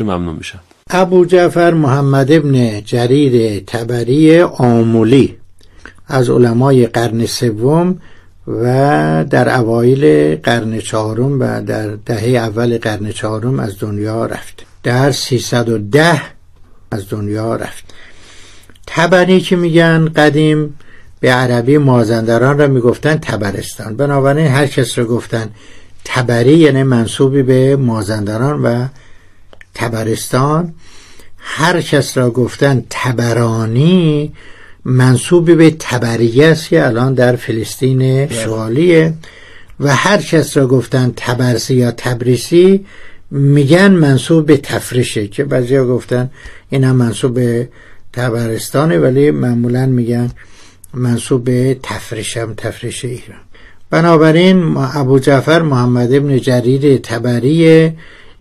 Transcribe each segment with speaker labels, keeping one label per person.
Speaker 1: ممنون میشم.
Speaker 2: ابو جعفر محمد ابن جریر تبری آمولی از علمای قرن سوم و در اوایل قرن چهارم و در دهه اول قرن چهارم از دنیا رفت. در 310 از دنیا رفت. تبری که میگن قدیم به عربی مازندران را می‌گفتن تبرستان. بنابراین هر کس را گفتن تبری یعنی منصوبی به مازندران و تبرستان هر کس را گفتن تبرانی منصوبی به تبریه است که الان در فلسطین شمالیه و هر کس را گفتن تبرسی یا تبریسی میگن منصوب به تفریشه که بعضیا گفتن این هم منصوب به تبرستانه ولی معمولا میگن منصوب به تفریشم تفریش ایران. بنابراین ابو جعفر محمد ابن جریر تبری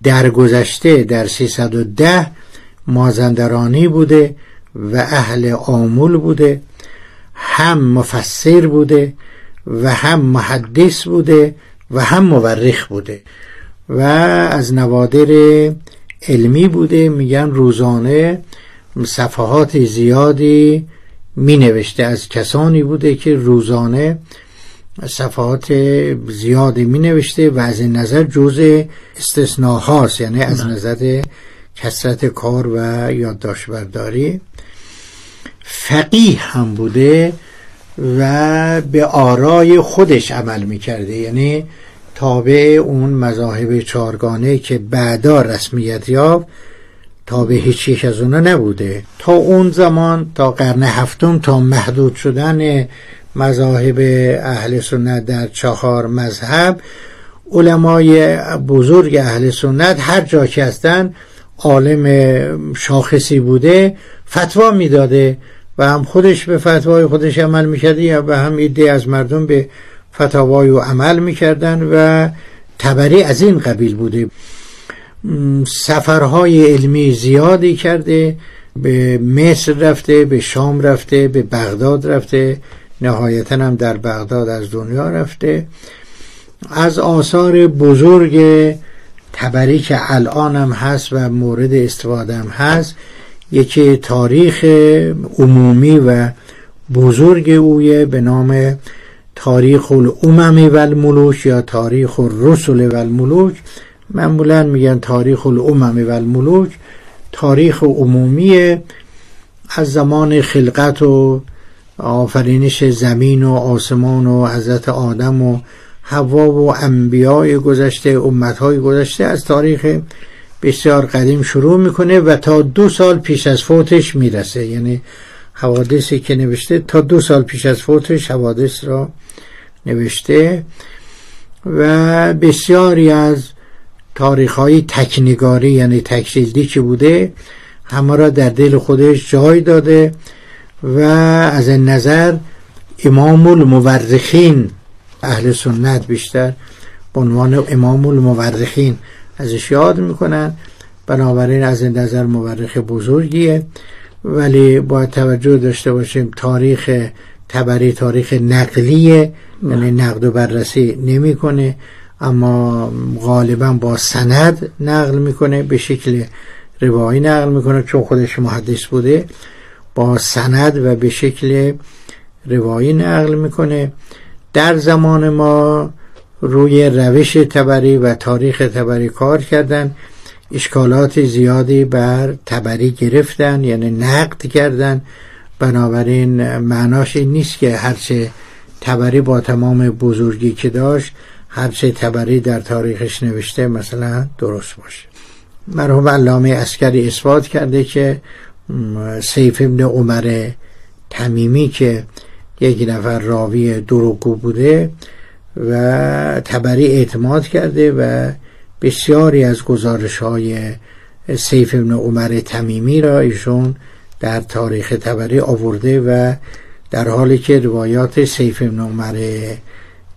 Speaker 2: در گذشته در 310 مازندرانی بوده و اهل آمول بوده هم مفسر بوده و هم محدث بوده و هم مورخ بوده و از نوادر علمی بوده. میگن روزانه صفحات زیادی می نوشته از کسانی بوده که روزانه صفحات زیادی می نوشته و از این نظر جزء استثناهاست یعنی از نظر کسرت کار و یادداشت برداری فقیه هم بوده و به آرای خودش عمل می‌کرده یعنی تابع اون مذاهب چارگانه که بعدا رسمیت یافت تابع هیچ یک از اونا نبوده. تا اون زمان تا قرن هفتم تا محدود شدن مذاهب اهل سنت در چهار مذهب. علمای بزرگ اهل سنت هر جا که هستن عالم شاخصی بوده فتوا می‌داده و هم خودش به فتوای خودش عمل می‌کرده یا به هم ایده از مردم به فتاوای و عمل می‌کردن و تبری از این قبیل بوده. سفرهای علمی زیادی کرده به مصر رفته به شام رفته به بغداد رفته. نهایتا هم در بغداد از دنیا رفته. از آثار بزرگ تبری که الان هم هست و مورد استفاده هم هست یکی تاریخ عمومی و بزرگ اویه به نام تاریخ الامم و الملوک یا تاریخ الرسل و الملوک معمولا میگن تاریخ الامم و الملوک تاریخ عمومی از زمان خلقت و آفرینش زمین و آسمان و حضرت آدم و هوا و انبیای گذشته امتهای گذشته از تاریخ بسیار قدیم شروع می‌کنه و تا دو سال پیش از فوتش می‌رسه. یعنی حوادثی که نوشته تا دو سال پیش از فوتش حوادث را نوشته و بسیاری از تاریخ های تکنگاری یعنی تکجیلدی که بوده همه را در دل خودش جای داده. و از این نظر امام المورخین اهل سنت بیشتر عنوان امام المورخین ازش یاد می‌کنن. بنابراین از این نظر مورخ بزرگیه. ولی باید توجه داشته باشیم تاریخ تبری تاریخ نقلیه یعنی نقد و بررسی نمی‌کنه. اما غالبا با سند نقل می‌کنه به شکل روایی نقل می‌کنه چون خودش محدث بوده. با سند و به شکل روایی نقل می‌کنه. در زمان ما روی روش تبری و تاریخ تبری کار کردن. اشکالات زیادی بر تبری گرفتن یعنی نقد کردن. بنابراین معناش این نیست که هرچه تبری با تمام بزرگی که داشت هرچه تبری در تاریخش نوشته مثلا درست باشه. مرحوم علامه اسکری اثبات کرده که سیف ابن عمر تمیمی که یک نفر راوی دروگو بوده و تبری اعتماد کرده و بسیاری از گزارش های سیف ابن عمر تمیمی را ایشون در تاریخ تبری آورده و در حالی که روایات سیف ابن عمر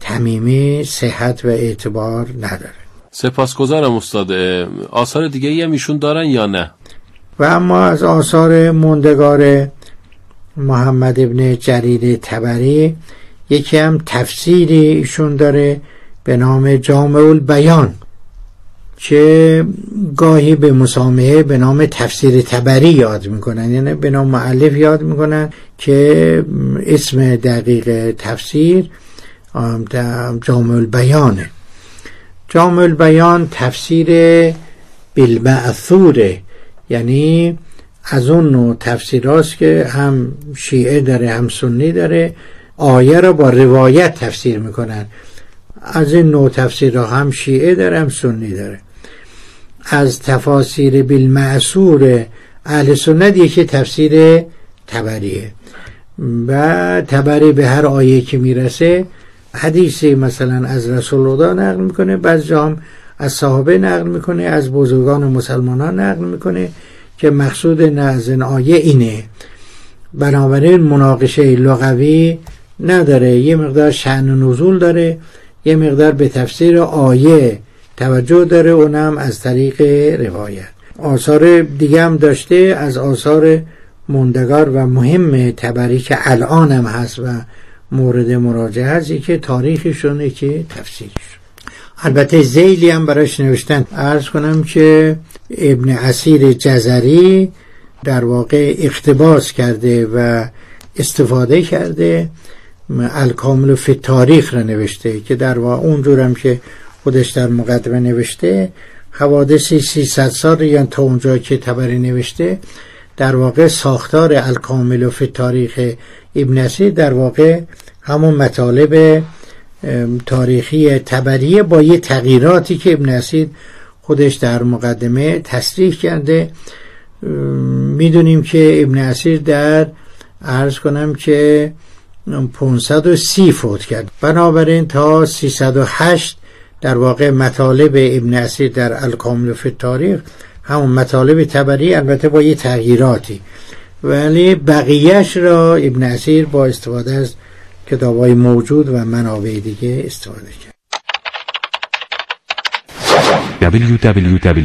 Speaker 2: تمیمی صحت و اعتبار نداره.
Speaker 1: سپاسگزارم استاد. آثار دیگه هم ایشون دارن یا نه؟
Speaker 2: و اما از آثار مندگار محمد ابن جریر تبری یکی هم تفسیری ایشون داره به نام جامع البیان که گاهی به مسامحه به نام تفسیر تبری یاد می‌کنن یعنی به نام معلف یاد می‌کنن که اسم دقیق تفسیر جامع البیانه. جامع البیان تفسیر بالمعثوره یعنی از اون نوع تفسیراست که هم شیعه داره هم سنی داره آیه را با روایت تفسیر می‌کنن. از این نوع تفسیرها هم شیعه داره هم سنی داره. از تفاسیر بالمعصور اهل سنت یکی تفسیر تبریه. و تبری به هر آیه که می‌رسه حدیثی مثلا از رسول الله نقل می‌کنه. بعض جام از صحابه نقل می‌کنه از بزرگان مسلمانان نقل می‌کنه که مقصود نزن آیه اینه. بنابراین مناقشه لغوی نداره یه مقدار شعن و نزول داره یه مقدار به تفسیر آیه توجه داره اونم از طریق روایت. آثار دیگه هم داشته از آثار موندگار و مهم تبری که الان هم هست و مورد مراجعه هست که تاریخشونه که تفسیرش. البته زیلی هم براش نوشتن. ارز کنم که ابن اسیر جزری در واقع اقتباس کرده و استفاده کرده الکامل فی تاریخ را نوشته که در واقع اونجورم که خودش در مقدمه نوشته حوادثی 300 سال یا تا اونجا که تبری نوشته در واقع ساختار الکامل فی تاریخ ابن اسیر در واقع همون مطالب تاریخی تبریه با یه تغییراتی که ابن اسید خودش در مقدمه تصریح کرده. می‌دونیم که ابن اسیر در عرض کنم که 530 فوت کرد. بنابراین تا 308 در واقع مطالب ابن اسیر در الکامل فی تاریخ همون مطالب تبری البته با یه تغییراتی. ولی بقیهش را ابن اسیر با استفاده از کتابای موجود و منابع دیگه استفاده کرد.